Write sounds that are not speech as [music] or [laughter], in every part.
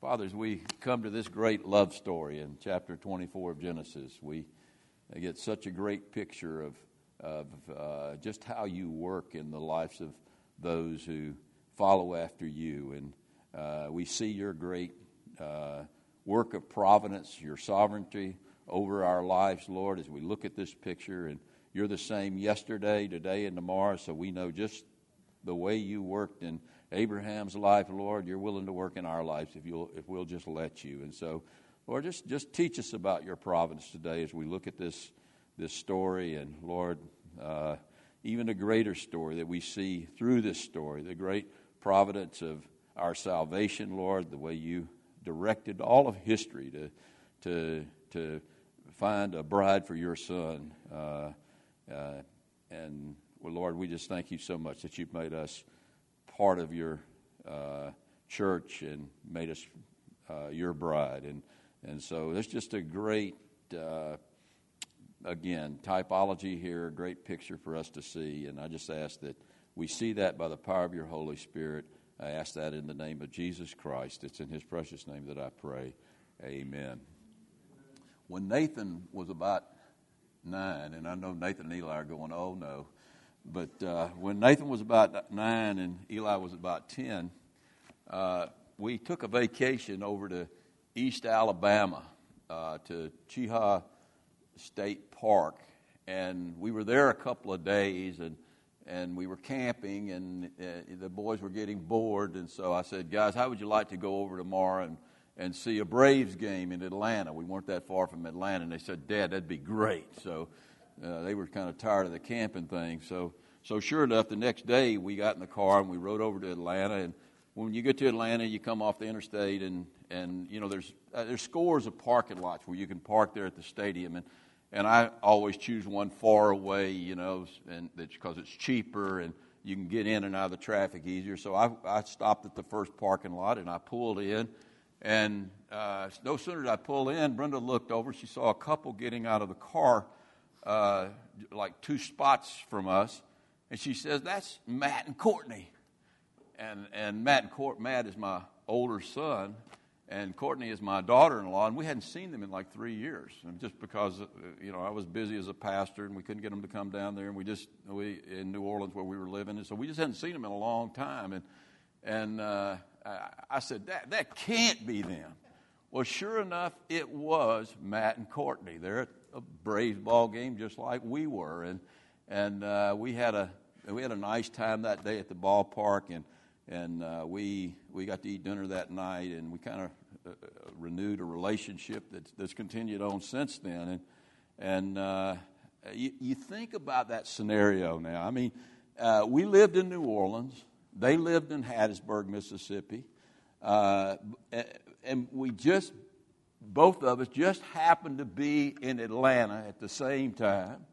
Fathers, we come to this great love story in chapter 24 of Genesis. We get such a great picture of, of uh, just how you work in the lives of those who follow after you. And uh, we see your great uh, work of providence, your sovereignty over our lives, Lord, as we look at this picture. And you're the same yesterday, today, and tomorrow, so we know just the way you worked in Abraham's life, Lord, you're willing to work in our lives if, you'll, if we'll just let you. And so, Lord, just, just teach us about your providence today as we look at this, this story. And, Lord, uh, even a greater story that we see through this story, the great providence of our salvation, Lord, the way you directed all of history to, to, to find a bride for your son. Uh, uh, and, well, Lord, we just thank you so much that you've made us part of your uh, church and made us uh, your bride. And, and so it's just a great, uh, again, typology here, a great picture for us to see. And I just ask that we see that by the power of your Holy Spirit. I ask that in the name of Jesus Christ. It's in his precious name that I pray. Amen. When Nathan was about nine, and I know Nathan and Eli are going, oh no. But uh, when Nathan was about nine and Eli was about 10, uh, we took a vacation over to East Alabama uh, to Cheaha State Park. And we were there a couple of days and, and we were camping, and uh, the boys were getting bored. And so I said, Guys, how would you like to go over tomorrow and, and see a Braves game in Atlanta? We weren't that far from Atlanta. And they said, Dad, that'd be great. So uh, they were kind of tired of the camping thing. So, so sure enough, the next day we got in the car and we rode over to Atlanta. And when you get to Atlanta, you come off the interstate, and and you know there's uh, there's scores of parking lots where you can park there at the stadium. And and I always choose one far away, you know, and that's because it's cheaper and you can get in and out of the traffic easier. So I, I stopped at the first parking lot and I pulled in. And uh, no sooner did I pull in, Brenda looked over. She saw a couple getting out of the car uh, like two spots from us. And she says, That's Matt and Courtney. And, and Matt and Court, Matt is my older son, and Courtney is my daughter-in-law, and we hadn't seen them in like three years, and just because uh, you know I was busy as a pastor, and we couldn't get them to come down there, and we just we in New Orleans where we were living, and so we just hadn't seen them in a long time, and and uh, I, I said that that can't be them. Well, sure enough, it was Matt and Courtney. They're at Braves ball game just like we were, and and uh, we had a we had a nice time that day at the ballpark, and and uh, we we got to eat dinner that night, and we kind of uh, renewed a relationship that's, that's continued on since then, and and uh, you, you, think about that scenario now. I mean, uh, we lived in New Orleans, they lived in Hattiesburg, Mississippi, uh, and we just both of us just happened to be in Atlanta at the same time,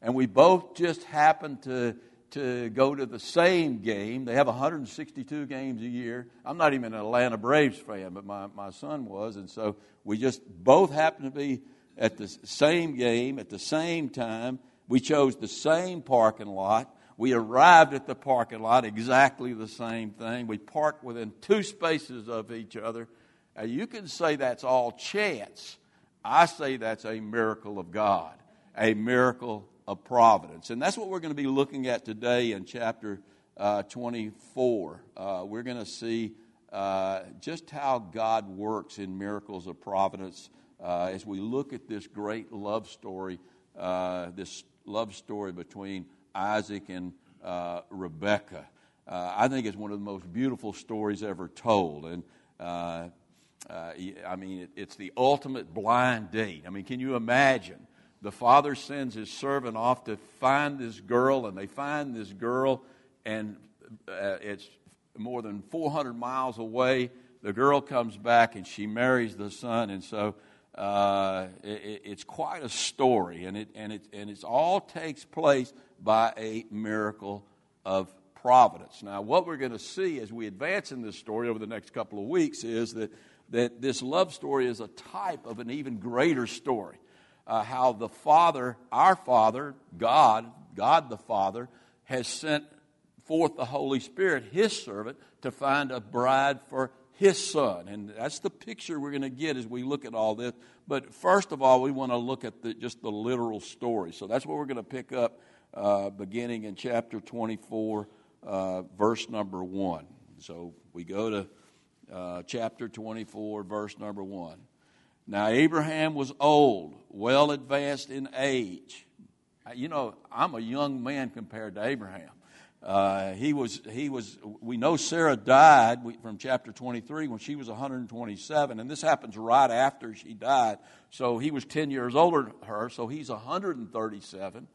and we both just happened to, to go to the same game. They have 162 games a year. I'm not even an Atlanta Braves fan, but my, my son was, and so we just both happened to be at the same game at the same time. We chose the same parking lot. We arrived at the parking lot exactly the same thing. We parked within two spaces of each other now, you can say that's all chance. I say that's a miracle of God, a miracle of providence. And that's what we're going to be looking at today in chapter uh, 24. Uh, we're going to see uh, just how God works in miracles of providence uh, as we look at this great love story, uh, this love story between Isaac and uh, Rebekah. I think it's one of the most beautiful stories ever told. And uh, I mean, it, it's the ultimate blind date. I mean, can you imagine? The father sends his servant off to find this girl, and they find this girl, and uh, it's more than 400 miles away. The girl comes back, and she marries the son, and so uh, it, it's quite a story, and it and it and it all takes place by a miracle of providence. Now, what we're going to see as we advance in this story over the next couple of weeks is that that this love story is a type of an even greater story. Uh, how the Father, our Father, God, God the Father, has sent forth the Holy Spirit, His servant, to find a bride for his son. And that's the picture we're going to get as we look at all this. But first of all, we want to look at the, just the literal story. So that's what we're going to pick up uh, beginning in chapter 24, uh, verse number 1. So we go to uh, chapter 24, verse number 1. Now, Abraham was old, well advanced in age. You know, I'm a young man compared to Abraham. Uh, he was, he was, we know Sarah died from chapter 23 when she was 127, and this happens right after she died. So he was 10 years older than her, so he's 137.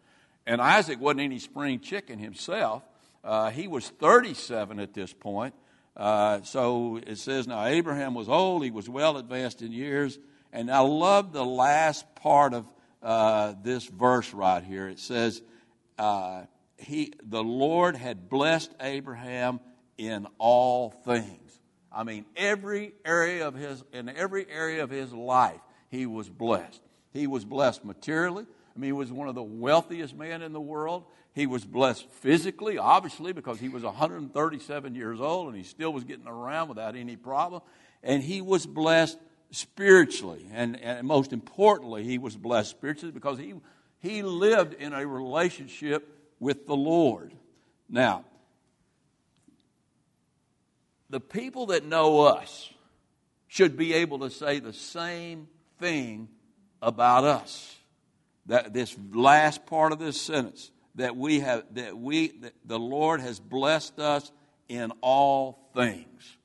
And Isaac wasn't any spring chicken himself. Uh, he was 37 at this point. Uh, so it says, Now Abraham was old, he was well advanced in years. And I love the last part of uh, this verse right here. It says, uh, he, the Lord had blessed Abraham in all things. I mean, every area of his, in every area of his life, he was blessed. He was blessed materially. I mean, he was one of the wealthiest men in the world. He was blessed physically, obviously, because he was 137 years old and he still was getting around without any problem. And he was blessed spiritually. And, and most importantly, he was blessed spiritually because he, he lived in a relationship with the Lord. Now, the people that know us should be able to say the same thing about us. That this last part of this sentence that we have that we that the Lord has blessed us in all things.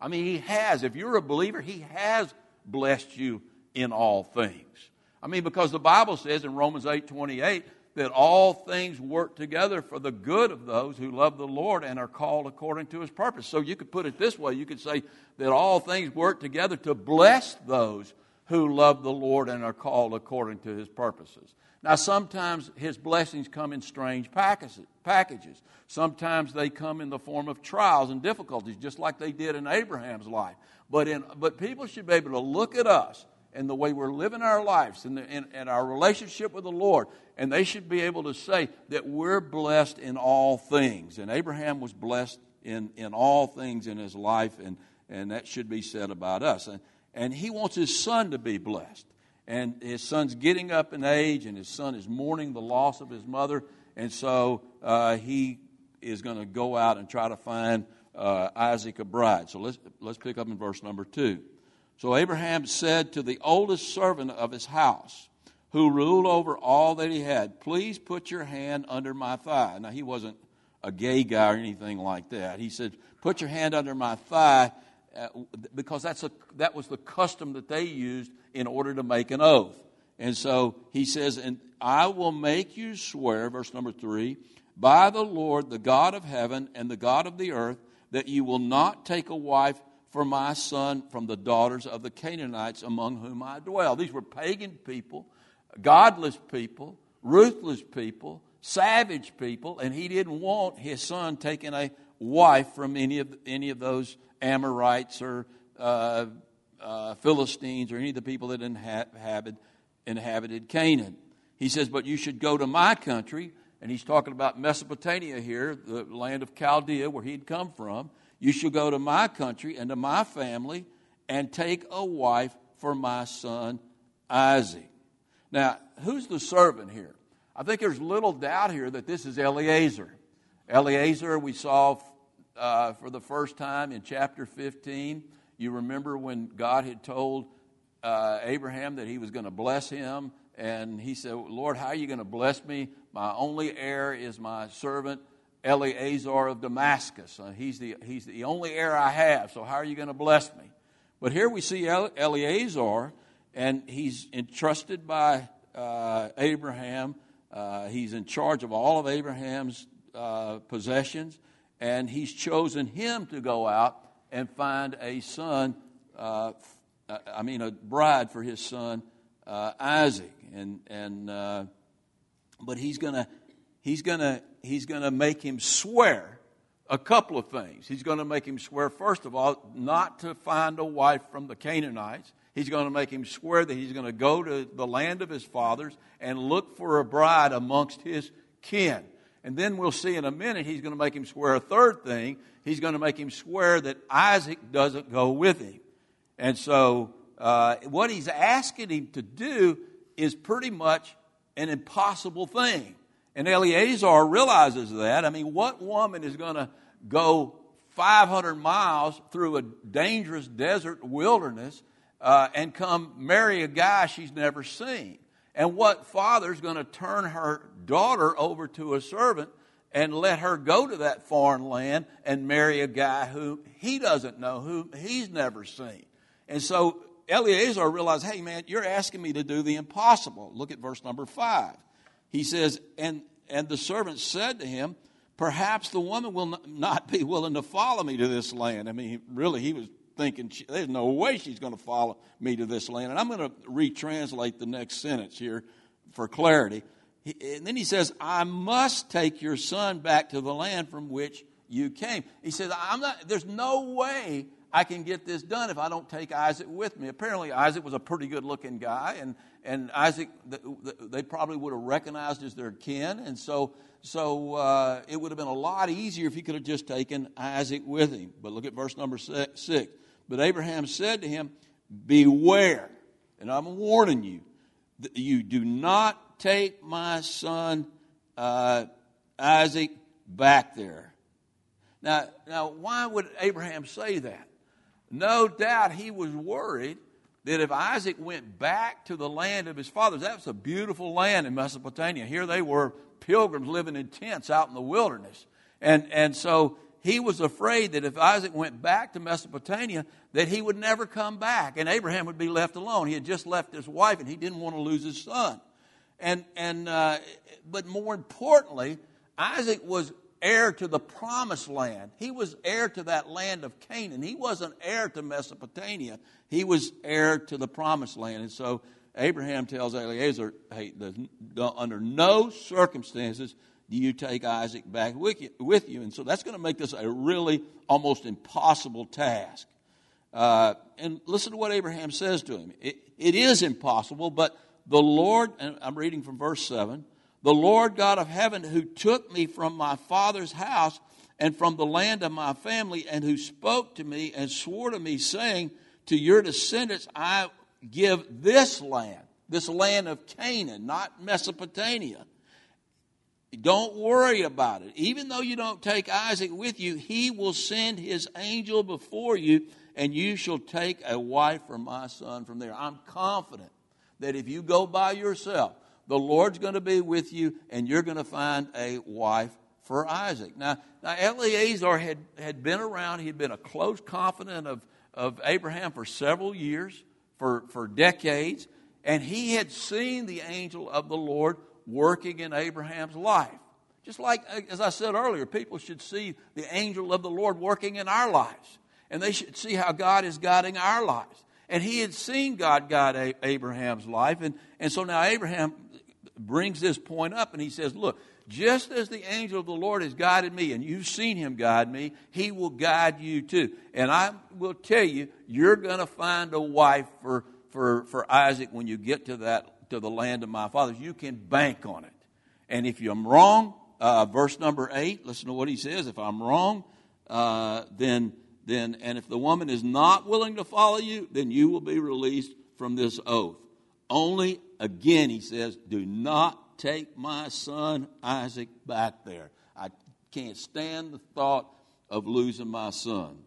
I mean, He has. If you're a believer, He has blessed you in all things. I mean, because the Bible says in Romans 8 28 that all things work together for the good of those who love the Lord and are called according to his purpose. So you could put it this way you could say that all things work together to bless those who love the Lord and are called according to his purposes. Now, sometimes his blessings come in strange packages. Sometimes they come in the form of trials and difficulties, just like they did in Abraham's life. But, in, but people should be able to look at us and the way we're living our lives and, and, and our relationship with the Lord. And they should be able to say that we're blessed in all things. And Abraham was blessed in, in all things in his life, and, and that should be said about us. And, and he wants his son to be blessed. And his son's getting up in age, and his son is mourning the loss of his mother. And so uh, he is going to go out and try to find uh, Isaac a bride. So let's, let's pick up in verse number two. So Abraham said to the oldest servant of his house, who ruled over all that he had, Please put your hand under my thigh. Now, he wasn't a gay guy or anything like that. He said, Put your hand under my thigh, uh, because that's a, that was the custom that they used in order to make an oath. And so he says, And I will make you swear, verse number three, by the Lord, the God of heaven and the God of the earth, that you will not take a wife for my son from the daughters of the Canaanites among whom I dwell. These were pagan people, godless people, ruthless people, savage people, and he didn't want his son taking a wife from any of, any of those Amorites or uh, uh, Philistines or any of the people that inhabited, inhabited Canaan. He says, But you should go to my country, and he's talking about Mesopotamia here, the land of Chaldea where he'd come from. You shall go to my country and to my family and take a wife for my son Isaac. Now, who's the servant here? I think there's little doubt here that this is Eliezer. Eliezer, we saw uh, for the first time in chapter 15. You remember when God had told uh, Abraham that he was going to bless him, and he said, Lord, how are you going to bless me? My only heir is my servant Eleazar of Damascus. Uh, he's, the, he's the only heir I have, so how are you going to bless me? But here we see Eleazar, and he's entrusted by uh, Abraham. Uh, he's in charge of all of Abraham's uh, possessions, and he's chosen him to go out and find a son, uh, uh, I mean, a bride for his son Isaac. And, and, but he's going he's to he's going to make him swear a couple of things. He's going to make him swear, first of all, not to find a wife from the Canaanites. He's going to make him swear that he's going to go to the land of his fathers and look for a bride amongst his kin. And then we'll see in a minute he's going to make him swear a third thing. He's going to make him swear that Isaac doesn't go with him. And so uh, what he's asking him to do is pretty much an impossible thing. And Eleazar realizes that. I mean, what woman is going to go 500 miles through a dangerous desert wilderness uh, and come marry a guy she's never seen? And what father's going to turn her daughter over to a servant and let her go to that foreign land and marry a guy who he doesn't know, who he's never seen? And so Eleazar realized, hey man, you're asking me to do the impossible. Look at verse number five. He says, and, and the servant said to him, perhaps the woman will not be willing to follow me to this land. I mean, really, he was thinking, there's no way she's going to follow me to this land. And I'm going to retranslate the next sentence here for clarity. And then he says, I must take your son back to the land from which you came. He says, I'm not, there's no way I can get this done if I don't take Isaac with me. Apparently, Isaac was a pretty good looking guy, and, and Isaac, they probably would have recognized as their kin. And so, so uh, it would have been a lot easier if he could have just taken Isaac with him. But look at verse number six. But Abraham said to him, Beware, and I'm warning you, that you do not take my son uh, Isaac back there. Now, now, why would Abraham say that? No doubt he was worried that if Isaac went back to the land of his fathers, that was a beautiful land in Mesopotamia. Here they were pilgrims living in tents out in the wilderness. And, and so he was afraid that if Isaac went back to Mesopotamia, that he would never come back and Abraham would be left alone. He had just left his wife and he didn't want to lose his son. And, and, uh, but more importantly, Isaac was heir to the promised land. He was heir to that land of Canaan. He wasn't heir to Mesopotamia. He was heir to the promised land. And so Abraham tells Eliezer, hey, under no circumstances you take Isaac back with you. And so that's going to make this a really almost impossible task. Uh, and listen to what Abraham says to him. It, it is impossible, but the Lord, and I'm reading from verse 7 the Lord God of heaven, who took me from my father's house and from the land of my family, and who spoke to me and swore to me, saying, To your descendants I give this land, this land of Canaan, not Mesopotamia. Don't worry about it. Even though you don't take Isaac with you, he will send his angel before you, and you shall take a wife for my son from there. I'm confident that if you go by yourself, the Lord's going to be with you, and you're going to find a wife for Isaac. Now, now Eleazar had, had been around, he had been a close confidant of, of Abraham for several years, for, for decades, and he had seen the angel of the Lord working in Abraham's life. Just like, uh, as I said earlier, people should see the angel of the Lord working in our lives. And they should see how God is guiding our lives. And he had seen God guide Abraham's life. And, and so now Abraham brings this point up and he says, Look, just as the angel of the Lord has guided me and you've seen him guide me, he will guide you too. And I will tell you, you're going to find a wife for, for, for Isaac when you get to that to the land of my fathers. You can bank on it. And if I'm wrong, uh, verse number eight, listen to what he says. If I'm wrong, uh, then then and if the woman is not willing to follow you, then you will be released from this oath. Only again, he says, do not take my son Isaac back there. I can't stand the thought of losing my son.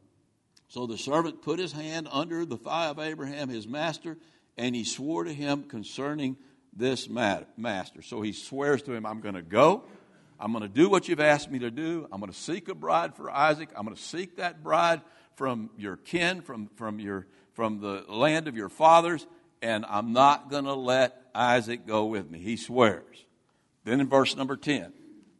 So the servant put his hand under the thigh of Abraham, his master, and he swore to him concerning this master. So he swears to him, I'm going to go. I'm going to do what you've asked me to do. I'm going to seek a bride for Isaac. I'm going to seek that bride from your kin, from, from, your, from the land of your fathers, and I'm not going to let Isaac go with me. He swears. Then in verse number 10,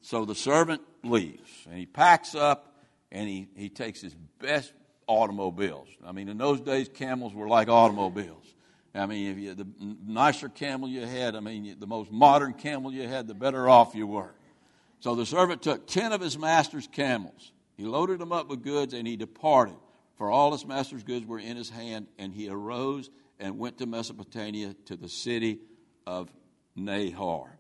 so the servant leaves and he packs up and he, he takes his best automobiles. I mean, in those days, camels were like automobiles. I mean, you, the nicer camel you had, I mean, the most modern camel you had, the better off you were. So the servant took 10 of his master's camels. He loaded them up with goods and he departed. For all his master's goods were in his hand, and he arose and went to Mesopotamia to the city of Nahor.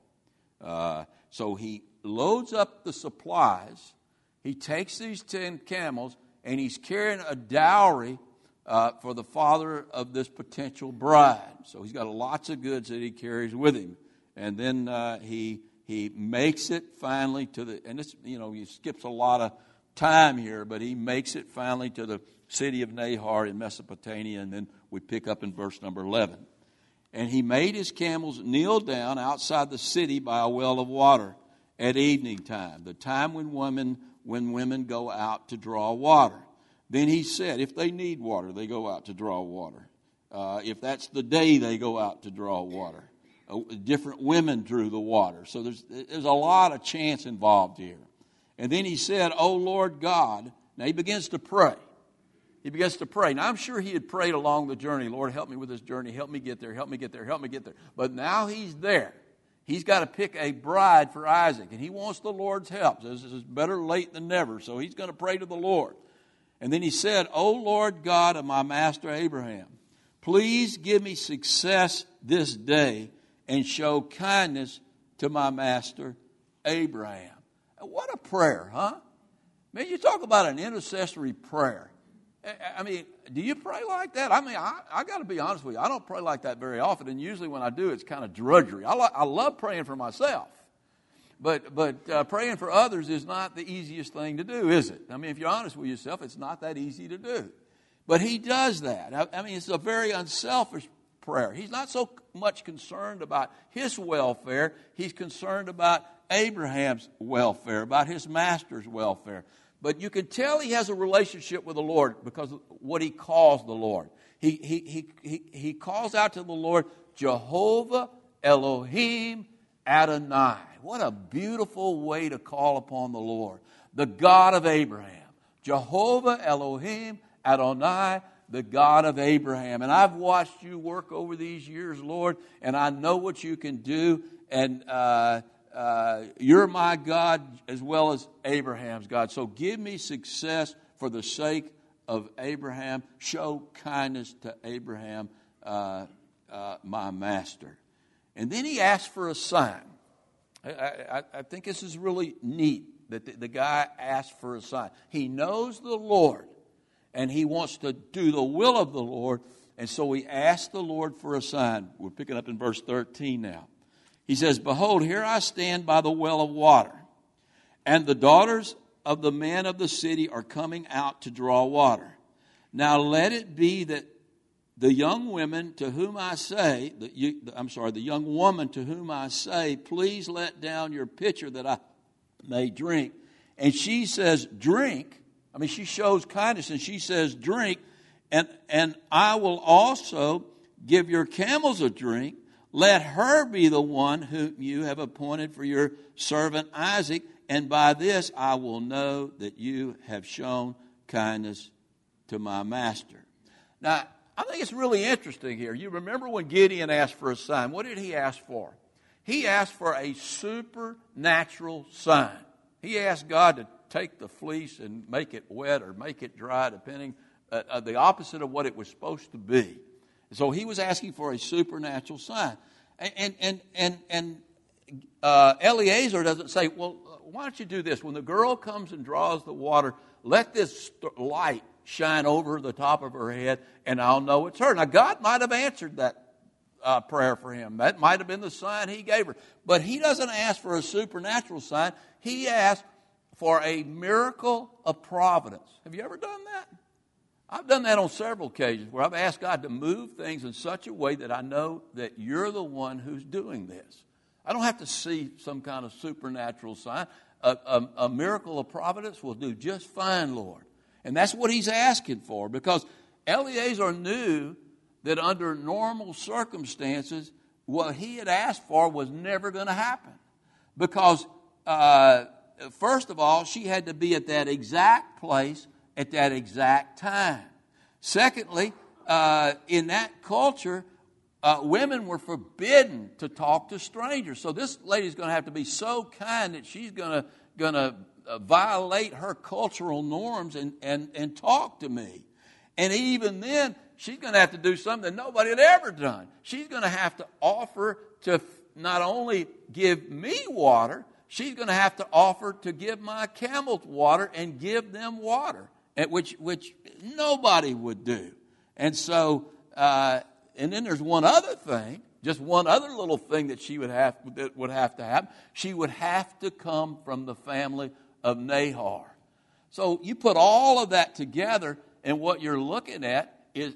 Uh, so he loads up the supplies. He takes these 10 camels and he's carrying a dowry uh, for the father of this potential bride. So he's got lots of goods that he carries with him. And then uh, he, he makes it finally to the, and this, you know, he skips a lot of time here, but he makes it finally to the city of Nahor in Mesopotamia. And then we pick up in verse number 11. And he made his camels kneel down outside the city by a well of water at evening time, the time when women, when women go out to draw water. Then he said, if they need water, they go out to draw water. Uh, if that's the day they go out to draw water. Uh, different women drew the water. So there's, there's a lot of chance involved here. And then he said, Oh Lord God. Now he begins to pray. He begins to pray. Now I'm sure he had prayed along the journey Lord, help me with this journey. Help me get there. Help me get there. Help me get there. But now he's there. He's got to pick a bride for Isaac, and he wants the Lord's help. This is better late than never. So he's going to pray to the Lord. And then he said, O Lord God of my master Abraham, please give me success this day and show kindness to my master Abraham. What a prayer, huh? Man, you talk about an intercessory prayer. I mean, do you pray like that? I mean, I, I got to be honest with you. I don't pray like that very often, and usually when I do, it's kind of drudgery. I, lo- I love praying for myself. But, but uh, praying for others is not the easiest thing to do, is it? I mean, if you're honest with yourself, it's not that easy to do. But he does that. I, I mean, it's a very unselfish prayer. He's not so much concerned about his welfare, he's concerned about Abraham's welfare, about his master's welfare. But you can tell he has a relationship with the Lord because of what he calls the Lord. He, he, he, he, he calls out to the Lord, Jehovah Elohim Adonai. What a beautiful way to call upon the Lord. The God of Abraham. Jehovah Elohim Adonai, the God of Abraham. And I've watched you work over these years, Lord, and I know what you can do. And uh, uh, you're my God as well as Abraham's God. So give me success for the sake of Abraham. Show kindness to Abraham, uh, uh my master. And then he asked for a sign. I, I, I think this is really neat that the, the guy asked for a sign. He knows the Lord and he wants to do the will of the Lord. And so he asked the Lord for a sign. We're picking up in verse 13 now. He says, Behold, here I stand by the well of water, and the daughters of the men of the city are coming out to draw water. Now let it be that the young women to whom I say, the, I'm sorry, the young woman to whom I say, please let down your pitcher that I may drink. And she says, drink. I mean, she shows kindness and she says, drink. And, and I will also give your camels a drink. Let her be the one whom you have appointed for your servant Isaac. And by this I will know that you have shown kindness to my master. Now, I think it's really interesting here. You remember when Gideon asked for a sign? What did he ask for? He asked for a supernatural sign. He asked God to take the fleece and make it wet or make it dry, depending uh, uh, the opposite of what it was supposed to be. So he was asking for a supernatural sign, and and and and, uh, Eliezer doesn't say, "Well, why don't you do this? When the girl comes and draws the water, let this light shine over the top of her head, and I'll know it's her. Now, God might have answered that uh, prayer for him. That might have been the sign he gave her. But he doesn't ask for a supernatural sign, he asks for a miracle of providence. Have you ever done that? I've done that on several occasions where I've asked God to move things in such a way that I know that you're the one who's doing this. I don't have to see some kind of supernatural sign. A, a, a miracle of providence will do just fine, Lord. And that's what he's asking for because Eliezer knew that under normal circumstances, what he had asked for was never going to happen. Because, uh, first of all, she had to be at that exact place at that exact time. Secondly, uh, in that culture, uh, women were forbidden to talk to strangers. So this lady's going to have to be so kind that she's going to going to violate her cultural norms and, and, and talk to me. And even then, she's going to have to do something that nobody had ever done. She's going to have to offer to not only give me water, she's going to have to offer to give my camels water and give them water, which, which nobody would do. And so, uh, and then there's one other thing, just one other little thing that she would have, that would have to happen. She would have to come from the family of Nahor. So you put all of that together, and what you're looking at is,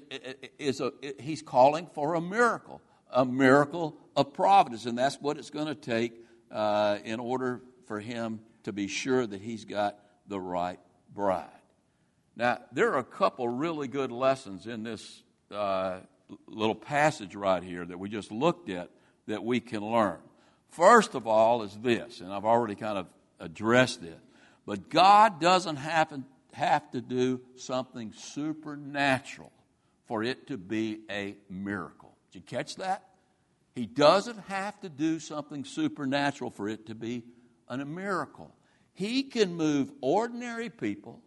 is a, he's calling for a miracle, a miracle of providence, and that's what it's going to take uh, in order for him to be sure that he's got the right bride. Now, there are a couple really good lessons in this uh, little passage right here that we just looked at that we can learn. First of all, is this, and I've already kind of addressed it, but God doesn't have to do something supernatural for it to be a miracle. Did you catch that? He doesn't have to do something supernatural for it to be a miracle. He can move ordinary people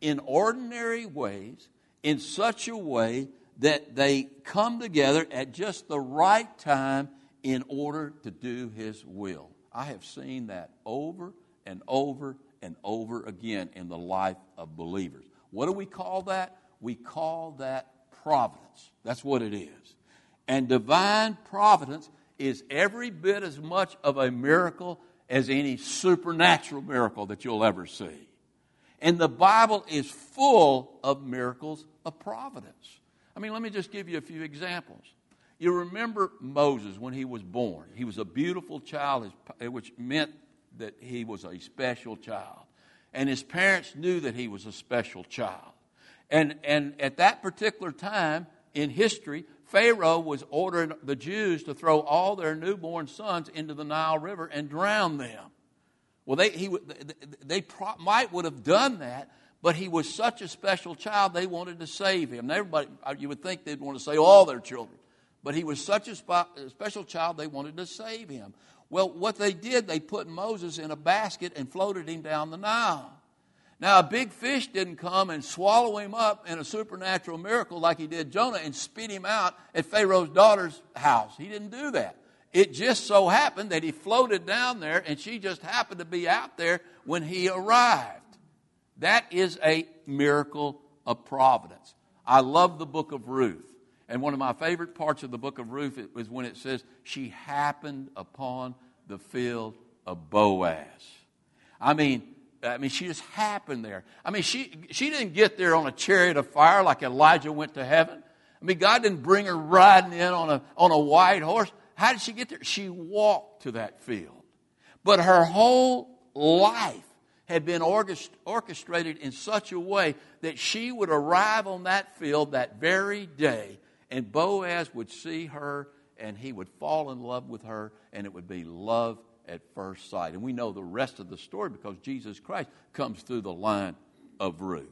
in ordinary ways in such a way that they come together at just the right time in order to do His will. I have seen that over and over and over again in the life of believers. What do we call that? We call that providence. That's what it is. And divine providence is every bit as much of a miracle as any supernatural miracle that you'll ever see. And the Bible is full of miracles of providence. I mean, let me just give you a few examples. You remember Moses when he was born. He was a beautiful child, which meant that he was a special child. And his parents knew that he was a special child. And, and at that particular time in history, Pharaoh was ordering the Jews to throw all their newborn sons into the Nile River and drown them. Well, they, he, they pro- might would have done that, but he was such a special child, they wanted to save him. everybody, uh, you would think they'd want to save all their children. But he was such a special child, they wanted to save him. Well, what they did, they put Moses in a basket and floated him down the Nile. Now, a big fish didn't come and swallow him up in a supernatural miracle like he did Jonah and spit him out at Pharaoh's daughter's house. He didn't do that. It just so happened that he floated down there and she just happened to be out there when he arrived. That is a miracle of providence. I love the book of Ruth. And one of my favorite parts of the book of Ruth is when it says, She happened upon the field of Boaz. I mean, I mean, she just happened there. I mean, she, she didn't get there on a chariot of fire like Elijah went to heaven. I mean, God didn't bring her riding in on a, on a white horse. How did she get there? She walked to that field. But her whole life had been orchestrated in such a way that she would arrive on that field that very day, and Boaz would see her, and he would fall in love with her, and it would be love at first sight. And we know the rest of the story because Jesus Christ comes through the line of Ruth.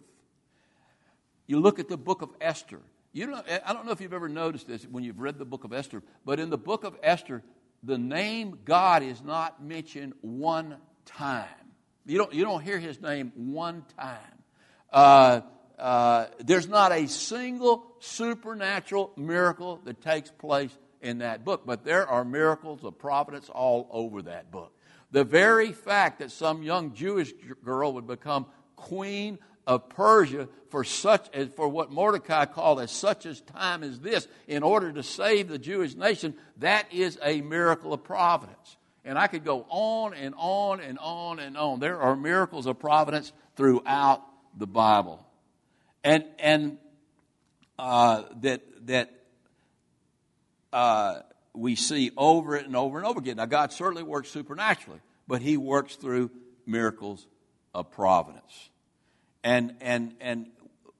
You look at the book of Esther. You don't, I don't know if you've ever noticed this when you've read the book of Esther, but in the book of Esther, the name God is not mentioned one time. You don't, you don't hear his name one time. Uh, uh, there's not a single supernatural miracle that takes place in that book, but there are miracles of providence all over that book. The very fact that some young Jewish girl would become queen of Persia for such as for what Mordecai called as such as time as this in order to save the Jewish nation, that is a miracle of providence. And I could go on and on and on and on. There are miracles of providence throughout the Bible. And, and uh, that, that uh, we see over and over and over again. Now, God certainly works supernaturally, but He works through miracles of providence. And, and, and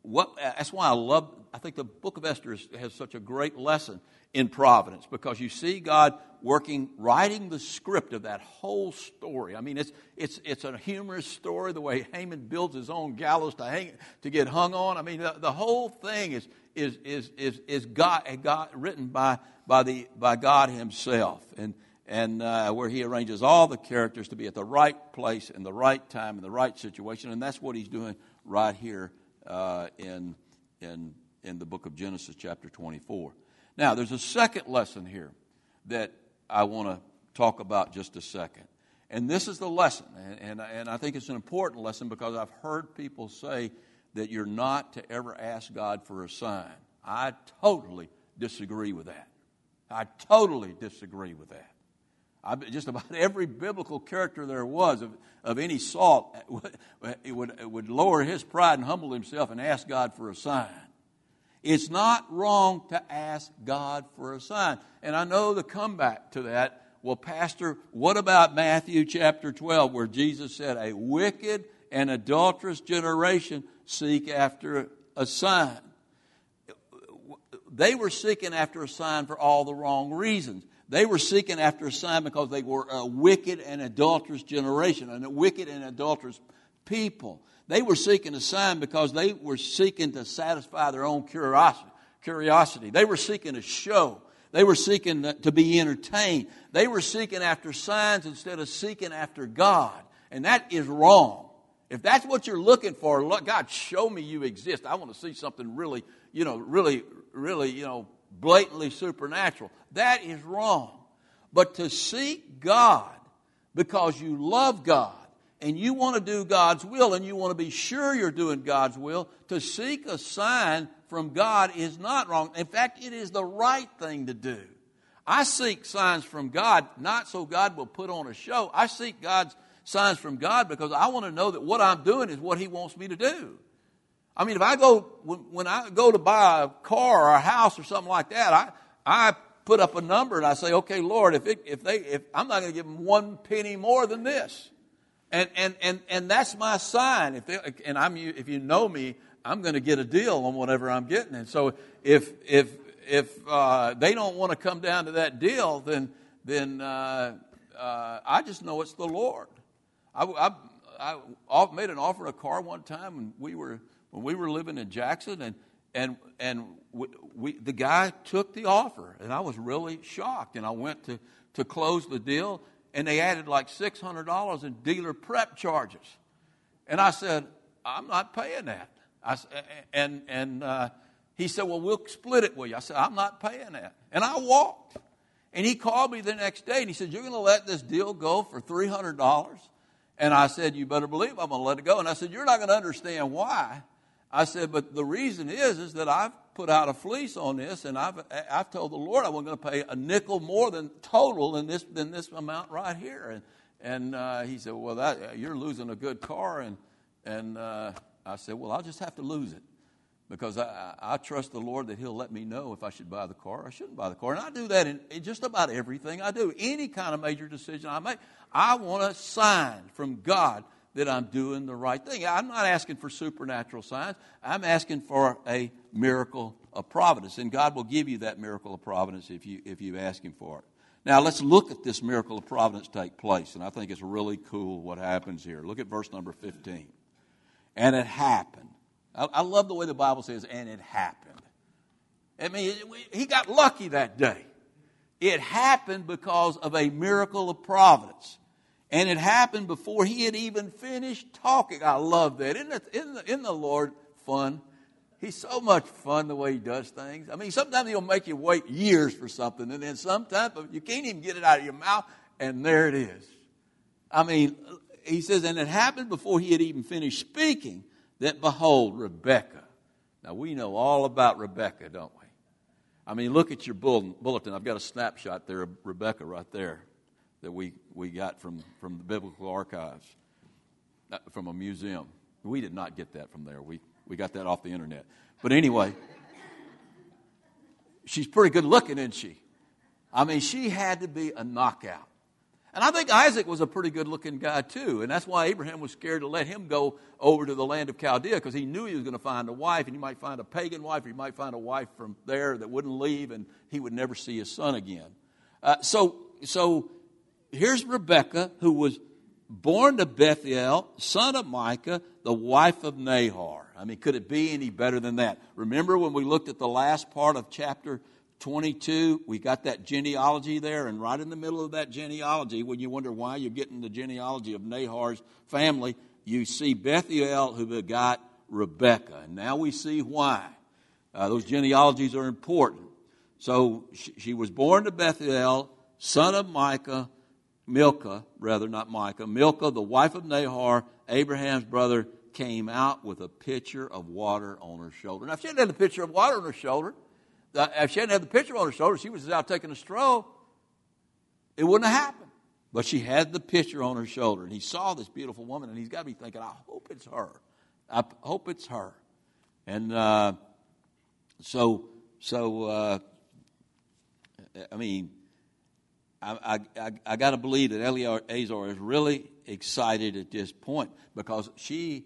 what, that's why I love, I think the book of Esther has such a great lesson in providence because you see God working, writing the script of that whole story. I mean, it's, it's, it's a humorous story, the way Haman builds his own gallows to, hang, to get hung on. I mean, the, the whole thing is, is, is, is, is God, God, written by, by, the, by God Himself, and, and uh, where He arranges all the characters to be at the right place in the right time in the right situation, and that's what He's doing right here uh, in, in, in the book of Genesis, chapter 24. Now, there's a second lesson here that I want to talk about just a second. And this is the lesson. And, and, and I think it's an important lesson because I've heard people say that you're not to ever ask God for a sign. I totally disagree with that. I totally disagree with that. I, just about [laughs] every biblical character there was of, of any salt [laughs] would, would, would lower his pride and humble himself and ask God for a sign. It's not wrong to ask God for a sign. And I know the comeback to that. Well, Pastor, what about Matthew chapter 12, where Jesus said, A wicked and adulterous generation seek after a sign? They were seeking after a sign for all the wrong reasons. They were seeking after a sign because they were a wicked and adulterous generation, and a wicked and adulterous people. They were seeking a sign because they were seeking to satisfy their own curiosity. Curiosity. They were seeking a show. They were seeking to be entertained. They were seeking after signs instead of seeking after God. And that is wrong. If that's what you're looking for, God, show me you exist. I want to see something really, you know, really, really, you know, blatantly supernatural. That is wrong. But to seek God because you love God and you want to do God's will and you want to be sure you're doing God's will, to seek a sign from God is not wrong. In fact, it is the right thing to do. I seek signs from God not so God will put on a show. I seek God's signs from God because I want to know that what I'm doing is what He wants me to do. I mean, if I go, when I go to buy a car or a house or something like that, I, I put up a number and I say, okay, Lord, if, it, if they, if I'm not going to give them one penny more than this. And, and, and, and that's my sign. If they, and I'm, if you know me, I'm going to get a deal on whatever I'm getting. And so if, if, if uh, they don't want to come down to that deal, then, then uh, uh, I just know it's the Lord. I, I, I made an offer of a car one time, and we were when we were living in Jackson, and and and we, we, the guy took the offer, and I was really shocked. And I went to to close the deal, and they added like six hundred dollars in dealer prep charges, and I said, I'm not paying that. I, and and uh, he said, well, we'll split it with you. I said, I'm not paying that, and I walked. And he called me the next day, and he said, you're going to let this deal go for three hundred dollars. And I said, You better believe I'm going to let it go. And I said, You're not going to understand why. I said, but the reason is, is that I've put out a fleece on this, and I've, I've told the Lord I wasn't going to pay a nickel more than total than this, than this amount right here. And, and uh, he said, well, that, you're losing a good car. And, and uh, I said, well, I'll just have to lose it because I, I trust the Lord that He'll let me know if I should buy the car or I shouldn't buy the car. And I do that in, in just about everything I do. Any kind of major decision I make, I want a sign from God that I'm doing the right thing. I'm not asking for supernatural signs. I'm asking for a miracle of providence. And God will give you that miracle of providence if you, if you ask Him for it. Now, let's look at this miracle of providence take place. And I think it's really cool what happens here. Look at verse number 15. And it happened. I, I love the way the Bible says, and it happened. I mean, he got lucky that day. It happened because of a miracle of providence. And it happened before he had even finished talking. I love that. Isn't, it, isn't, the, isn't the Lord fun? He's so much fun the way he does things. I mean, sometimes he'll make you wait years for something, and then sometimes you can't even get it out of your mouth, and there it is. I mean, he says, and it happened before he had even finished speaking that behold, Rebecca. Now we know all about Rebecca, don't we? I mean, look at your bulletin. I've got a snapshot there of Rebecca right there that we, we got from, from the Biblical Archives, uh, from a museum. We did not get that from there. We, we got that off the internet. But anyway, she's pretty good looking, isn't she? I mean, she had to be a knockout. And I think Isaac was a pretty good looking guy too. And that's why Abraham was scared to let him go over to the land of Chaldea because he knew he was going to find a wife and he might find a pagan wife or he might find a wife from there that wouldn't leave and he would never see his son again. Uh, so, so here's Rebecca, who was born to Bethuel, son of Micah, the wife of Nahor. I mean, could it be any better than that? Remember when we looked at the last part of chapter 22, we got that genealogy there, and right in the middle of that genealogy, when you wonder why you're getting the genealogy of Nahor's family, you see Bethuel who begot Rebecca. And now we see why. Uh, those genealogies are important. So she, she was born to Bethuel, son of Micah, Milcah, rather not Micah, Milcah, the wife of Nahor, Abraham's brother, came out with a pitcher of water on her shoulder. Now, if she hadn't had the pitcher of water on her shoulder, if she hadn't had the pitcher on her shoulder, she was out taking a stroll, it wouldn't have happened. But she had the pitcher on her shoulder, and he saw this beautiful woman, and he's got to be thinking, I hope it's her. I hope it's her. And uh, so, so uh, I mean, I, I, I got to believe that Eleazar is really excited at this point because she,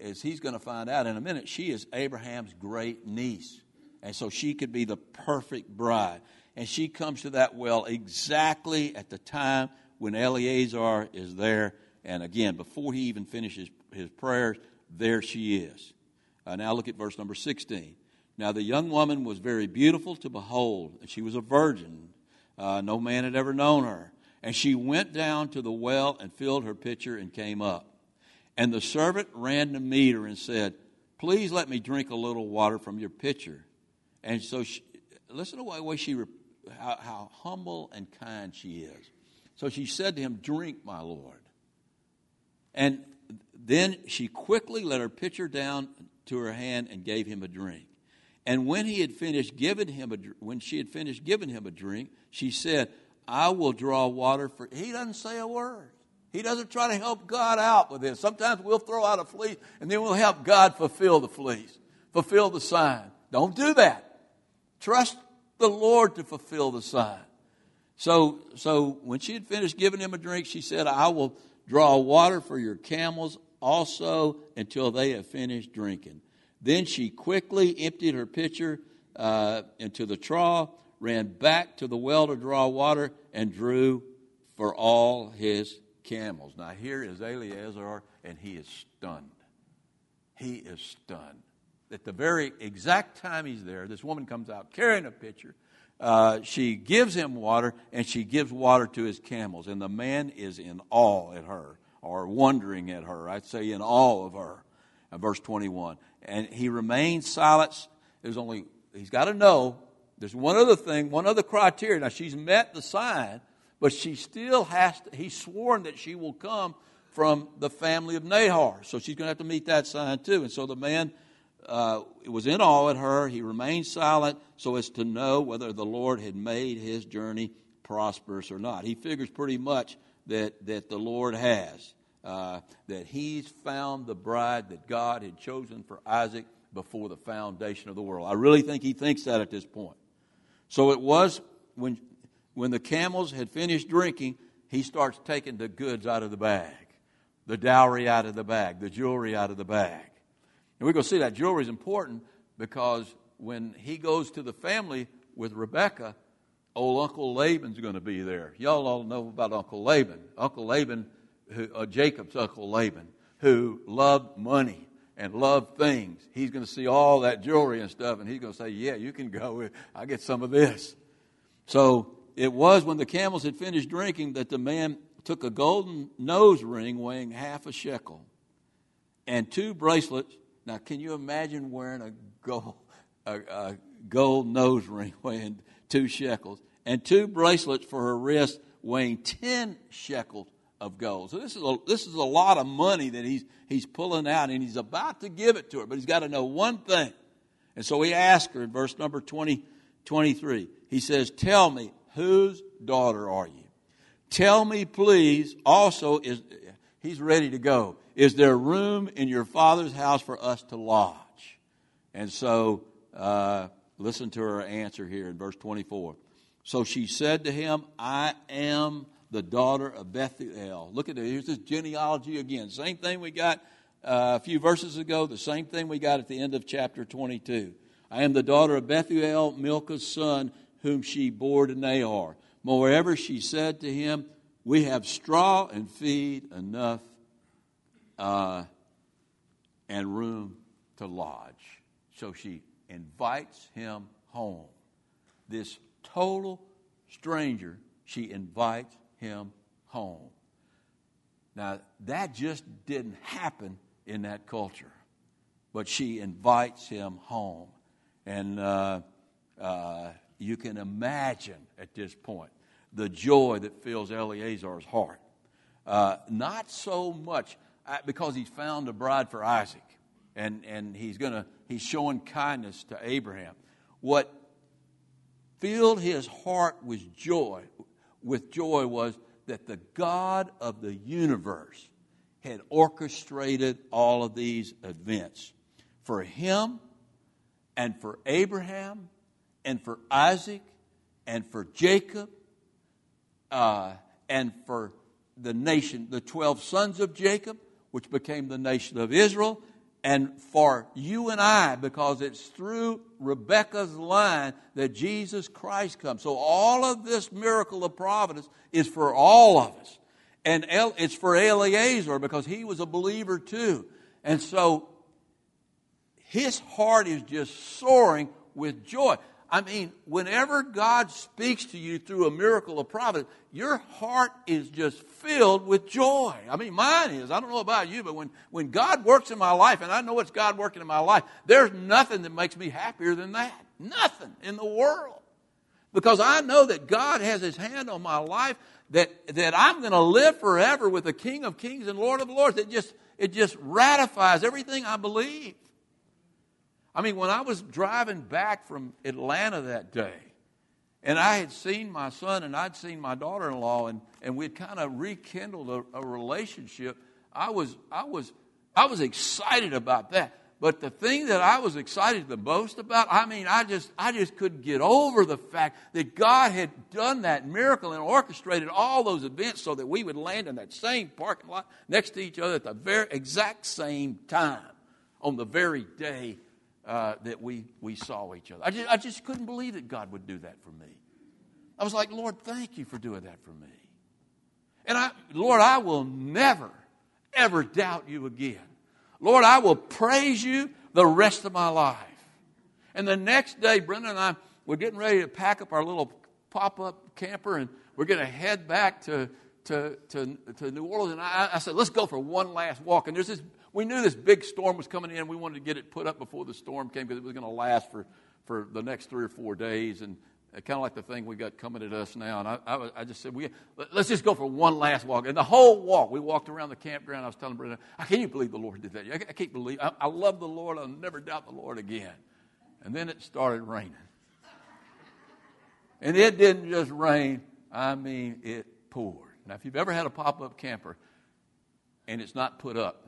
as he's going to find out in a minute, she is Abraham's great niece. And so she could be the perfect bride. And she comes to that well exactly at the time when Eleazar is there. And again, before he even finishes his prayers, there she is. Uh, now look at verse number 16. Now the young woman was very beautiful to behold, and she was a virgin. Uh, no man had ever known her. And she went down to the well and filled her pitcher and came up. And the servant ran to meet her and said, Please let me drink a little water from your pitcher. And so, she, listen to the way she, how, how humble and kind she is. So she said to him, Drink, my Lord. And then she quickly let her pitcher down to her hand and gave him a drink. And when he had finished giving him a, when she had finished giving him a drink, she said, "I will draw water for." He doesn't say a word. He doesn't try to help God out with this. Sometimes we'll throw out a fleece and then we'll help God fulfill the fleece, fulfill the sign. Don't do that. Trust the Lord to fulfill the sign. So, so when she had finished giving him a drink, she said, "I will draw water for your camels also until they have finished drinking." Then she quickly emptied her pitcher uh, into the trough, ran back to the well to draw water, and drew for all his camels. Now, here is Eleazar, and he is stunned. He is stunned. At the very exact time he's there, this woman comes out carrying a pitcher. Uh, she gives him water, and she gives water to his camels. And the man is in awe at her, or wondering at her. I'd say in awe of her. Verse 21 and he remains silent. There's only, he's got to know, there's one other thing, one other criteria. Now, she's met the sign, but she still has to, he's sworn that she will come from the family of Nahor. So she's going to have to meet that sign too. And so the man uh, was in awe at her. He remained silent so as to know whether the Lord had made his journey prosperous or not. He figures pretty much that, that the Lord has uh, that he's found the bride that God had chosen for Isaac before the foundation of the world. I really think he thinks that at this point. So it was when, when the camels had finished drinking, he starts taking the goods out of the bag, the dowry out of the bag, the jewelry out of the bag. And we're going to see that jewelry is important because when he goes to the family with Rebecca, old Uncle Laban's going to be there. Y'all all know about Uncle Laban. Uncle Laban who, uh, Jacob's uncle Laban, who loved money and loved things. He's going to see all that jewelry and stuff, and he's going to say, Yeah, you can go. I get some of this. So it was when the camels had finished drinking that the man took a golden nose ring weighing half a shekel and two bracelets. Now, can you imagine wearing a gold, a, a gold nose ring [laughs] weighing two shekels and two bracelets for her wrist weighing 10 shekels of gold. So this is a, this is a lot of money that he's, he's pulling out and he's about to give it to her, but he's got to know one thing. And so he asks her in verse number 20, 23. He says, Tell me, whose daughter are you? Tell me, please, also, is he's ready to go. Is there room in your father's house for us to lodge? And so, uh, listen to her answer here in verse 24. So she said to him, I am the daughter of Bethuel. Look at it. Here's this genealogy again. Same thing we got uh, a few verses ago, the same thing we got at the end of chapter 22. I am the daughter of Bethuel, Milcah's son, whom she bore to Nahor. Moreover, she said to him, We have straw and feed enough uh, and room to lodge. So she invites him home. This total stranger, she invites him home. Now, that just didn't happen in that culture, but she invites him home. And uh, uh, you can imagine at this point the joy that fills Eleazar's heart. Uh, not so much uh, because he's found a bride for Isaac and, and he's, gonna, he's showing kindness to Abraham. What filled his heart with joy, with joy was that the God of the universe had orchestrated all of these events for him and for Abraham and for Isaac and for Jacob uh, and for the nation, the 12 sons of Jacob, which became the nation of Israel, and for you and I, because it's through Rebecca's line that Jesus Christ comes. So all of this miracle of providence is for all of us. And it's for Eleazar because he was a believer too. And so his heart is just soaring with joy. I mean, whenever God speaks to you through a miracle of providence, your heart is just filled with joy. I mean, mine is. I don't know about you, but when, when God works in my life, and I know it's God working in my life, there's nothing that makes me happier than that. Nothing in the world. Because I know that God has His hand on my life, that, that I'm going to live forever with the King of Kings and Lord of Lords. It just, it just ratifies everything I believe. I mean, when I was driving back from Atlanta that day, and I had seen my son and I'd seen my daughter in law, and, and we'd kind of rekindled a, a relationship, I was, I, was, I was excited about that. But the thing that I was excited the most about, I mean, I just, I just couldn't get over the fact that God had done that miracle and orchestrated all those events so that we would land in that same parking lot next to each other at the very exact same time on the very day uh, that we, we saw each other. I just, I just couldn't believe that God would do that for me. I was like, Lord, thank you for doing that for me. And I, Lord, I will never, ever doubt you again. Lord, I will praise you the rest of my life. And the next day, Brenda and I were getting ready to pack up our little pop up camper and we're going to head back to, to, to, to New Orleans. And I, I, said, let's go for one last walk. And there's this we knew this big storm was coming in. We wanted to get it put up before the storm came because it was going to last for, for the next three or four days. And uh, kind of like the thing we got coming at us now. And I, I, I, just said, we, let's just go for one last walk. And the whole walk, we walked around the campground. I was telling Brenda, I can't believe the Lord did that. I, I can't believe, I, I love the Lord. I'll never doubt the Lord again. And then it started raining. And it didn't just rain, I mean, it poured. Now, if you've ever had a pop up camper and it's not put up,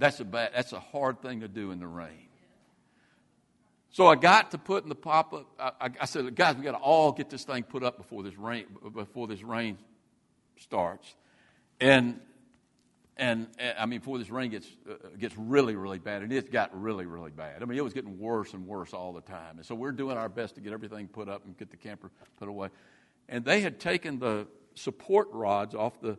that's a bad, that's a hard thing to do in the rain. So I got to put in the pop up. I, I, said, guys, we got to all get this thing put up before this rain before this rain starts, and and, and I mean before this rain gets uh, gets really really bad, and it got really really bad. I mean it was getting worse and worse all the time, and so we're doing our best to get everything put up and get the camper put away. And they had taken the support rods off the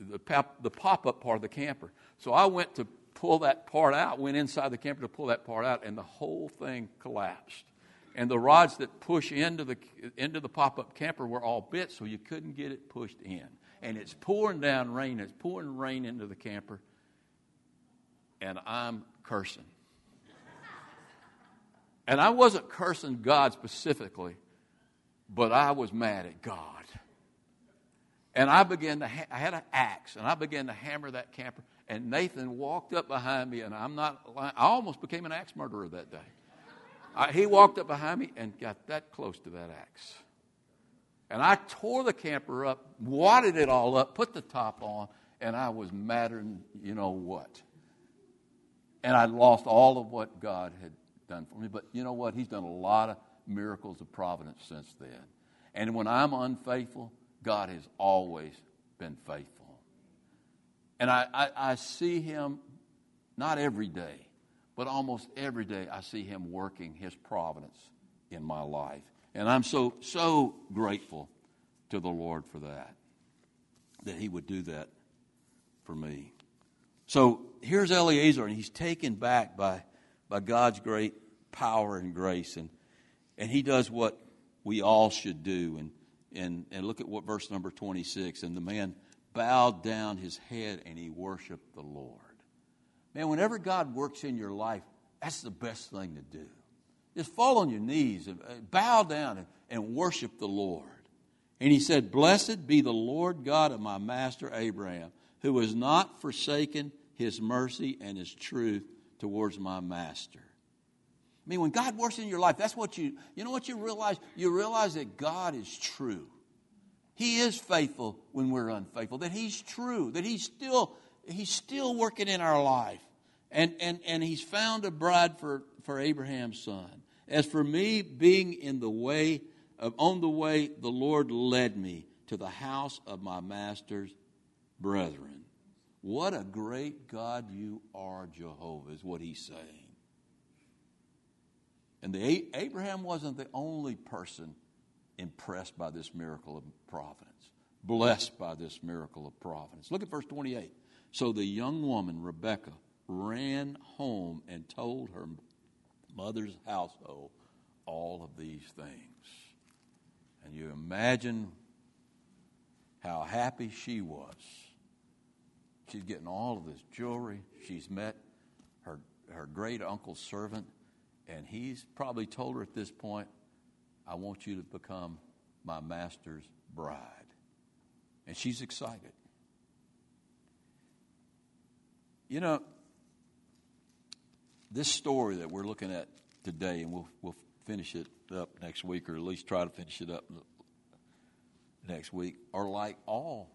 the, pop, the pop up part of the camper. So I went to pull that part out, went inside the camper to pull that part out, and the whole thing collapsed. And the rods that push into the, into the pop up camper were all bit, so you couldn't get it pushed in. And it's pouring down rain, it's pouring rain into the camper, and I'm cursing. And I wasn't cursing God specifically, but I was mad at God. And I began to, ha- I had an axe, and I began to hammer that camper. And Nathan walked up behind me, and I'm not lying, I almost became an axe murderer that day. I, he walked up behind me and got that close to that axe. And I tore the camper up, wadded it all up, put the top on, and I was madder than you know what. And I lost all of what God had done for me. But you know what? He's done a lot of miracles of providence since then. And when I'm unfaithful, God has always been faithful. And I, I, I see him not every day, but almost every day I see him working his providence in my life. And I'm so, so grateful to the Lord for that, that he would do that for me. So here's Eleazar, and he's taken back by, by God's great power and grace. And, and he does what we all should do. And, and, and look at what verse number 26. And the man bowed down his head and he worshiped the Lord. Man, whenever God works in your life, that's the best thing to do. Just fall on your knees and uh, bow down and, and worship the Lord. And he said, Blessed be the Lord God of my master Abraham, who has not forsaken his mercy and his truth towards my master. I mean, when God works in your life, that's what you, you know what you realize? You realize that God is true. He is faithful when we're unfaithful, that He's true, that He's still, He's still working in our life. And, and, and He's found a bride for, for Abraham's son. As for me, being in the way, of, on the way, the Lord led me to the house of my master's brethren. What a great God you are, Jehovah, is what he's saying. And the, Abraham wasn't the only person impressed by this miracle of providence, blessed by this miracle of providence. Look at verse 28. So the young woman, Rebecca, ran home and told her mother's household all of these things. And you imagine how happy she was. She's getting all of this jewelry. She's met her, her great uncle's servant, and he's probably told her at this point, I want you to become my master's bride. And she's excited. You know, this story that we're looking at today, and we'll, we'll finish it up next week, or at least try to finish it up next week, are like all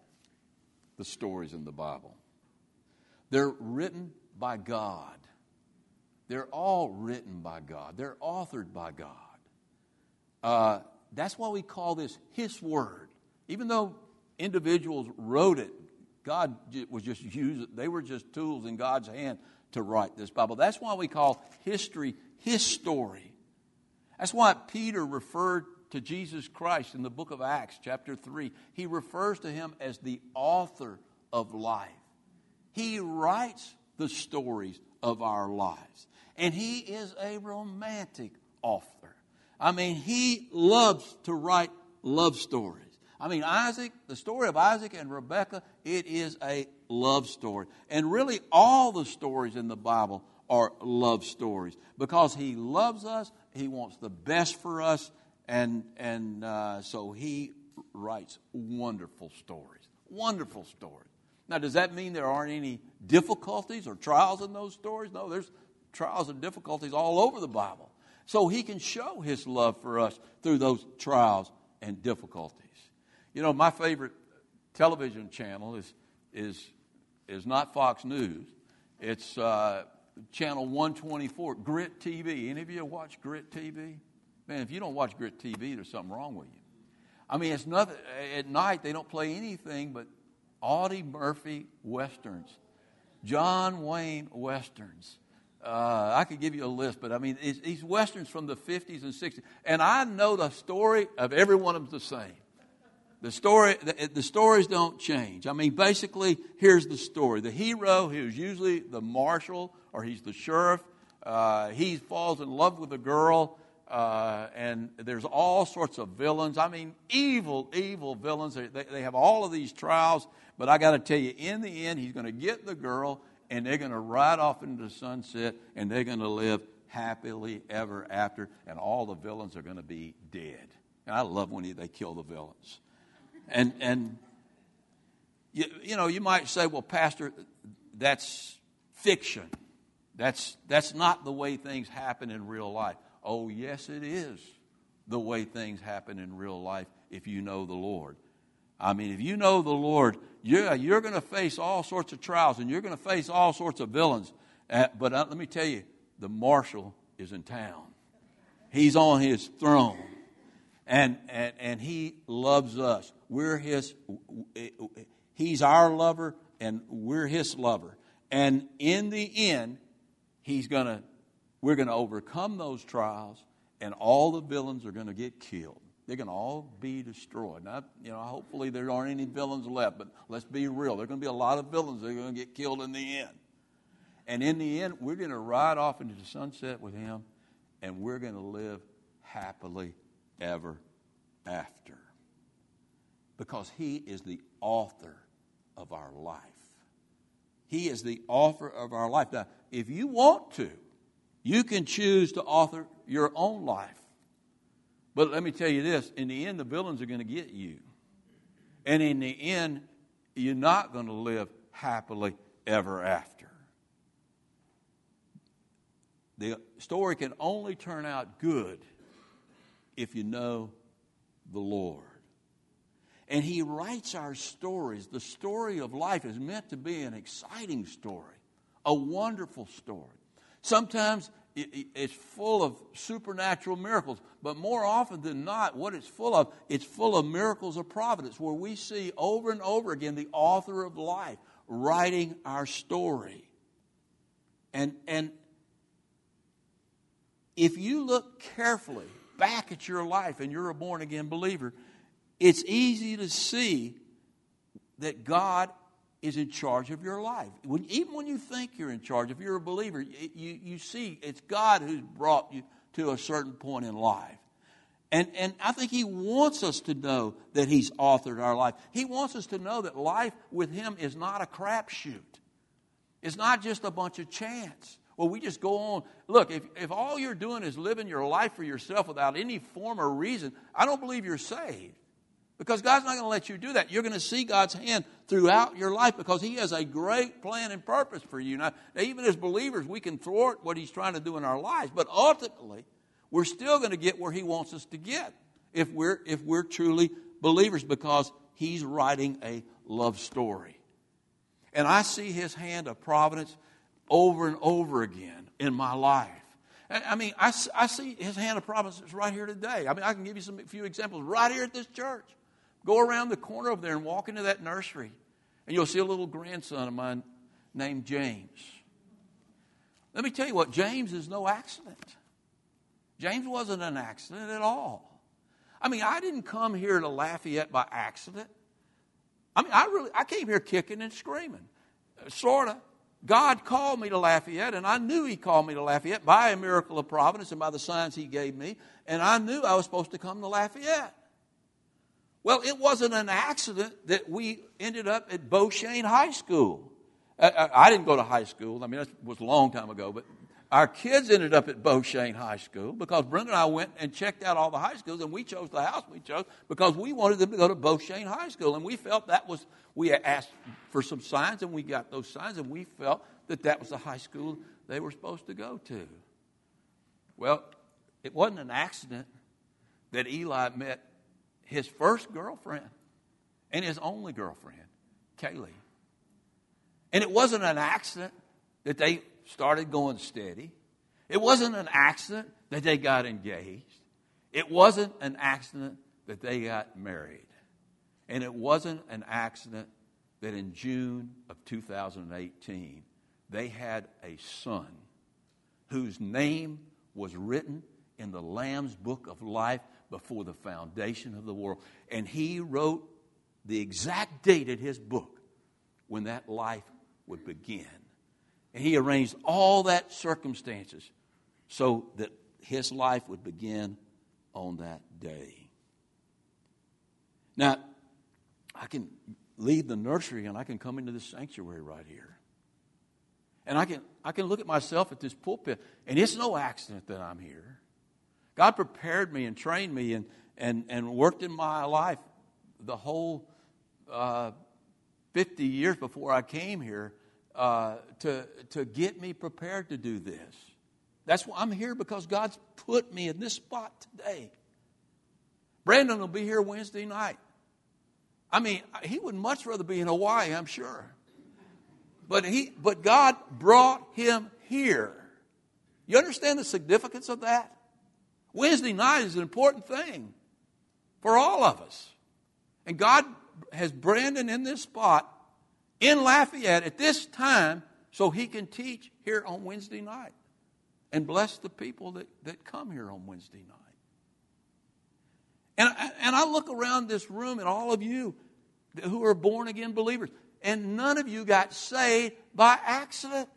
the stories in the Bible. They're written by God. They're all written by God. They're authored by God. Uh, that's why we call this His Word. Even though individuals wrote it, God was just using, they were just tools in God's hand to write this Bible. That's why we call history His story. That's why Peter referred to Jesus Christ in the book of Acts, chapter 3. He refers to him as the author of life. He writes the stories of our lives. And he is a romantic author. I mean, he loves to write love stories. I mean, Isaac, the story of Isaac and Rebekah, it is a love story. And really, all the stories in the Bible are love stories because he loves us, he wants the best for us, and, and uh, so he writes wonderful stories. Wonderful stories. Now, does that mean there aren't any difficulties or trials in those stories? No, there's trials and difficulties all over the Bible so he can show his love for us through those trials and difficulties. You know, my favorite television channel is, is, is not Fox News, it's uh, channel 124, Grit TV. Any of you watch Grit TV? Man, if you don't watch Grit TV, there's something wrong with you. I mean, it's nothing, at night they don't play anything but Audie Murphy westerns, John Wayne westerns. Uh, I could give you a list, but I mean, these westerns from the 50s and 60s. And I know the story of every one of them the same. The story, the, the, stories don't change. I mean, basically, here's the story. The hero, who's usually the marshal or he's the sheriff, uh, he falls in love with a girl, uh, and there's all sorts of villains. I mean, evil, evil villains. They, they have all of these trials, but I got to tell you, in the end, he's going to get the girl, and they're going to ride off into the sunset and they're going to live happily ever after, and all the villains are going to be dead. And I love when they kill the villains. And, and you, you know, you might say, well, Pastor, that's fiction. That's, that's not the way things happen in real life. Oh, yes, it is the way things happen in real life if you know the Lord. I mean, if you know the Lord, yeah, you're going to face all sorts of trials and you're going to face all sorts of villains. Uh, but uh, let me tell you, the marshal is in town. He's on his throne. And, and, and he loves us. We're his, he's our lover and we're his lover. And in the end, he's going to, we're going to overcome those trials and all the villains are going to get killed. They're going to all be destroyed. Now, you know, hopefully there aren't any villains left, but let's be real. There are going to be a lot of villains that are going to get killed in the end. And in the end, we're going to ride off into the sunset with him, and we're going to live happily ever after. Because he is the author of our life. He is the author of our life. Now, if you want to, you can choose to author your own life. But let me tell you this in the end, the villains are going to get you. And in the end, you're not going to live happily ever after. The story can only turn out good if you know the Lord. And He writes our stories. The story of life is meant to be an exciting story, a wonderful story. Sometimes it's full of supernatural miracles, but more often than not, what it's full of, it's full of miracles of providence, where we see over and over again the author of life writing our story. And, and if you look carefully back at your life and you're a born again believer, it's easy to see that God is in charge of your life. When, even when you think you're in charge, if you're a believer, you, you see it's God who's brought you to a certain point in life. And, and I think He wants us to know that He's authored our life. He wants us to know that life with Him is not a crapshoot, it's not just a bunch of chance. Well, we just go on. Look, if, if all you're doing is living your life for yourself without any form or reason, I don't believe you're saved. Because God's not going to let you do that. You're going to see God's hand throughout your life because He has a great plan and purpose for you. Now, even as believers, we can thwart what He's trying to do in our lives, but ultimately, we're still going to get where He wants us to get if we're, if we're truly believers because He's writing a love story. And I see His hand of providence over and over again in my life. I mean, I, I see His hand of providence right here today. I mean, I can give you some few examples right here at this church. Go around the corner over there and walk into that nursery, and you'll see a little grandson of mine named James. Let me tell you what, James is no accident. James wasn't an accident at all. I mean, I didn't come here to Lafayette by accident. I mean, I really, I came here kicking and screaming. Sort of. God called me to Lafayette, and I knew He called me to Lafayette by a miracle of providence and by the signs He gave me, and I knew I was supposed to come to Lafayette. Well, it wasn't an accident that we ended up at Beauchesne High School. I, I, didn't go to high school. I mean, that was a long time ago, but our kids ended up at Beauchesne High School because Brenda and I went and checked out all the high schools, and we chose the house we chose because we wanted them to go to Beauchesne High School, and we felt that was. We asked for some signs, and we got those signs, and we felt that that was the high school they were supposed to go to. Well, it wasn't an accident that Eli met his first girlfriend and his only girlfriend, Kaylee. And it wasn't an accident that they started going steady. It wasn't an accident that they got engaged. It wasn't an accident that they got married. And it wasn't an accident that in June of 2018 they had a son whose name was written in the Lamb's book of life before the foundation of the world. And he wrote the exact date in his book when that life would begin. And he arranged all that circumstances so that his life would begin on that day. Now, I can leave the nursery and I can come into the sanctuary right here. And I can, I can look at myself at this pulpit, and it's no accident that I'm here. God prepared me and trained me and, and, and worked in my life the whole uh, 50 years before I came here uh, to, to get me prepared to do this. That's why I'm here because God's put me in this spot today. Brandon will be here Wednesday night. I mean, he would much rather be in Hawaii, I'm sure. But, he, but God brought him here. You understand the significance of that? Wednesday night is an important thing for all of us. And God has Brandon in this spot in Lafayette at this time so he can teach here on Wednesday night and bless the people that, that come here on Wednesday night. And, and I look around this room at all of you who are born again believers, and none of you got saved by accident.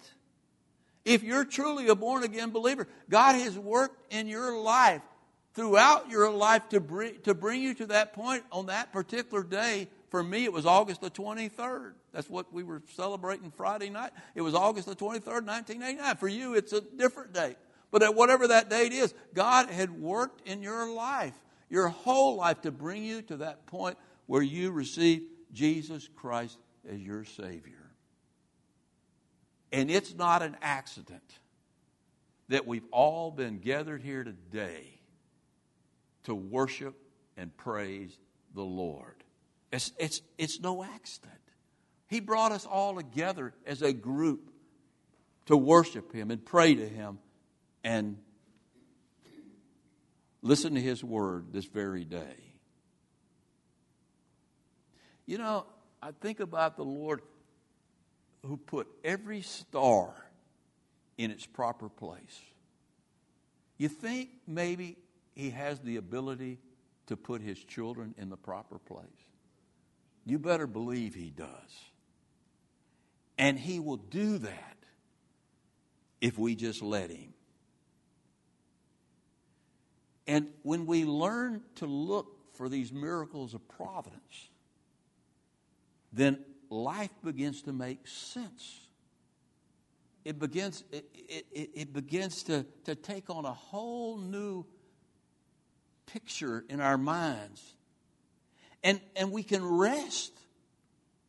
If you're truly a born again believer, God has worked in your life throughout your life to bring, to bring you to that point on that particular day. For me, it was August the 23rd. That's what we were celebrating Friday night. It was August the 23rd, 1989. For you, it's a different date. But at whatever that date is, God had worked in your life, your whole life, to bring you to that point where you receive Jesus Christ as your Savior. And it's not an accident that we've all been gathered here today to worship and praise the Lord. It's, it's, it's no accident. He brought us all together as a group to worship Him and pray to Him and listen to His word this very day. You know, I think about the Lord who put every star in its proper place. You think maybe He has the ability to put His children in the proper place? You better believe He does. And He will do that if we just let Him. And when we learn to look for these miracles of providence, then life begins to make sense. It begins, it, it, it begins to, to take on a whole new picture in our minds. And, and we can rest.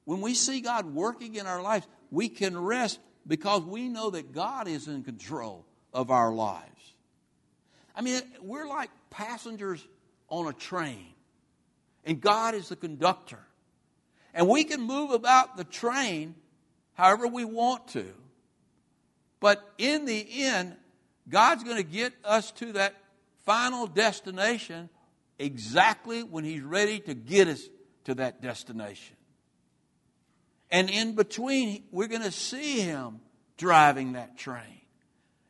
When we see God working in our lives, we can rest because we know that God is in control of our lives. I mean, we're like passengers on a train, and God is the conductor. And we can move about the train however we want to. But in the end, God's going to get us to that final destination exactly when He's ready to get us to that destination. And in between, we're going to see Him driving that train.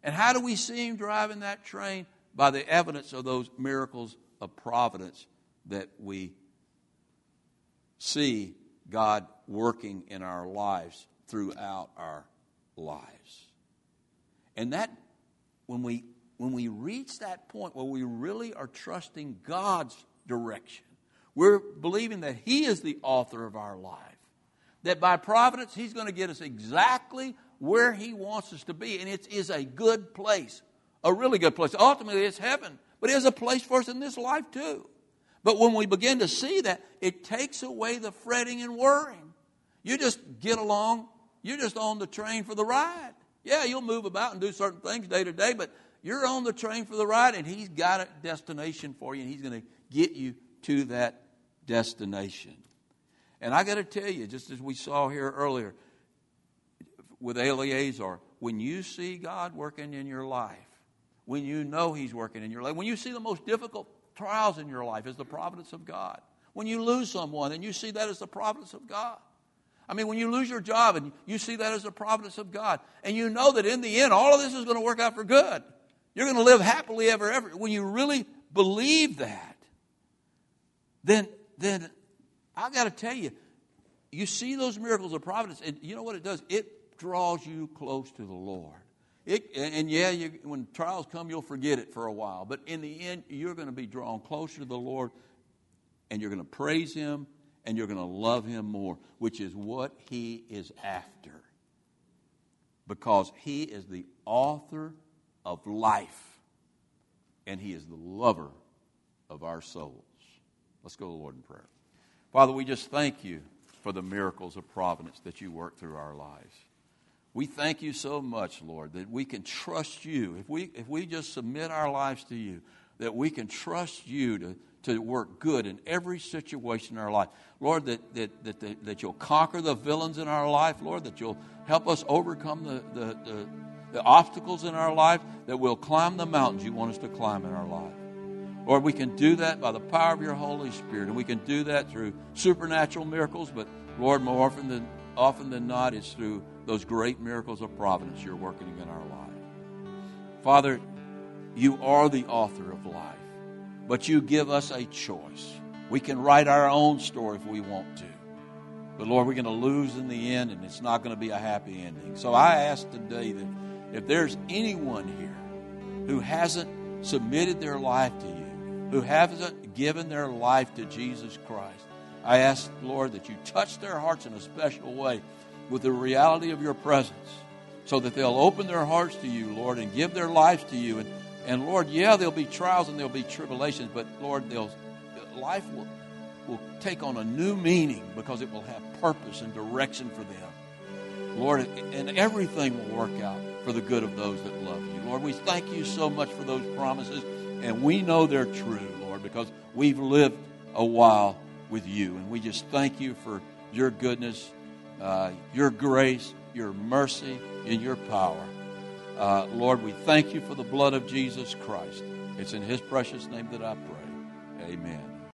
And how do we see Him driving that train? By the evidence of those miracles of providence that we see God working in our lives throughout our lives. And that, when we, when we reach that point where we really are trusting God's direction, we're believing that He is the author of our life, that by providence He's going to get us exactly where He wants us to be. And it is a good place, a really good place. Ultimately, it's heaven, but it is a place for us in this life too. But when we begin to see that, it takes away the fretting and worrying. You just get along, you're just on the train for the ride. Yeah, you'll move about and do certain things day to day, but you're on the train for the ride, and He's got a destination for you, and He's going to get you to that destination. And I got to tell you, just as we saw here earlier with Eleazar, when you see God working in your life, when you know He's working in your life, when you see the most difficult trials in your life is the providence of God. When you lose someone and you see that as the providence of God. I mean, when you lose your job and you see that as the providence of God, and you know that in the end, all of this is going to work out for good. You're going to live happily ever, ever. When you really believe that, then, then I've got to tell you, you see those miracles of providence, and you know what it does? It draws you close to the Lord. It, and yeah, you, when trials come, you'll forget it for a while. But in the end, you're going to be drawn closer to the Lord, and you're going to praise Him, and you're going to love Him more, which is what He is after. Because He is the author of life, and He is the lover of our souls. Let's go to the Lord in prayer. Father, we just thank you for the miracles of providence that you work through our lives. We thank you so much, Lord, that we can trust you. If we, if we just submit our lives to you, that we can trust you to, to work good in every situation in our life. Lord, that, that, that, that, that you'll conquer the villains in our life, Lord, that you'll help us overcome the, the, the, the obstacles in our life, that we'll climb the mountains you want us to climb in our life. Lord, we can do that by the power of your Holy Spirit, and we can do that through supernatural miracles, but Lord, more often than, often than not, it's through those great miracles of providence you're working in our life. Father, you are the author of life, but you give us a choice. We can write our own story if we want to. But Lord, we're going to lose in the end, and it's not going to be a happy ending. So I ask today that if there's anyone here who hasn't submitted their life to you, who hasn't given their life to Jesus Christ, I ask, Lord, that you touch their hearts in a special way with the reality of your presence so that they'll open their hearts to you, Lord, and give their lives to you. And, and Lord, yeah, there'll be trials and there'll be tribulations, but Lord, they'll, life will, will take on a new meaning because it will have purpose and direction for them. Lord, and everything will work out for the good of those that love you. Lord, we thank you so much for those promises, and we know they're true, Lord, because we've lived a while with you. And we just thank you for your goodness, uh, your grace, your mercy, and your power. Uh, Lord, we thank you for the blood of Jesus Christ. It's in his precious name that I pray. Amen.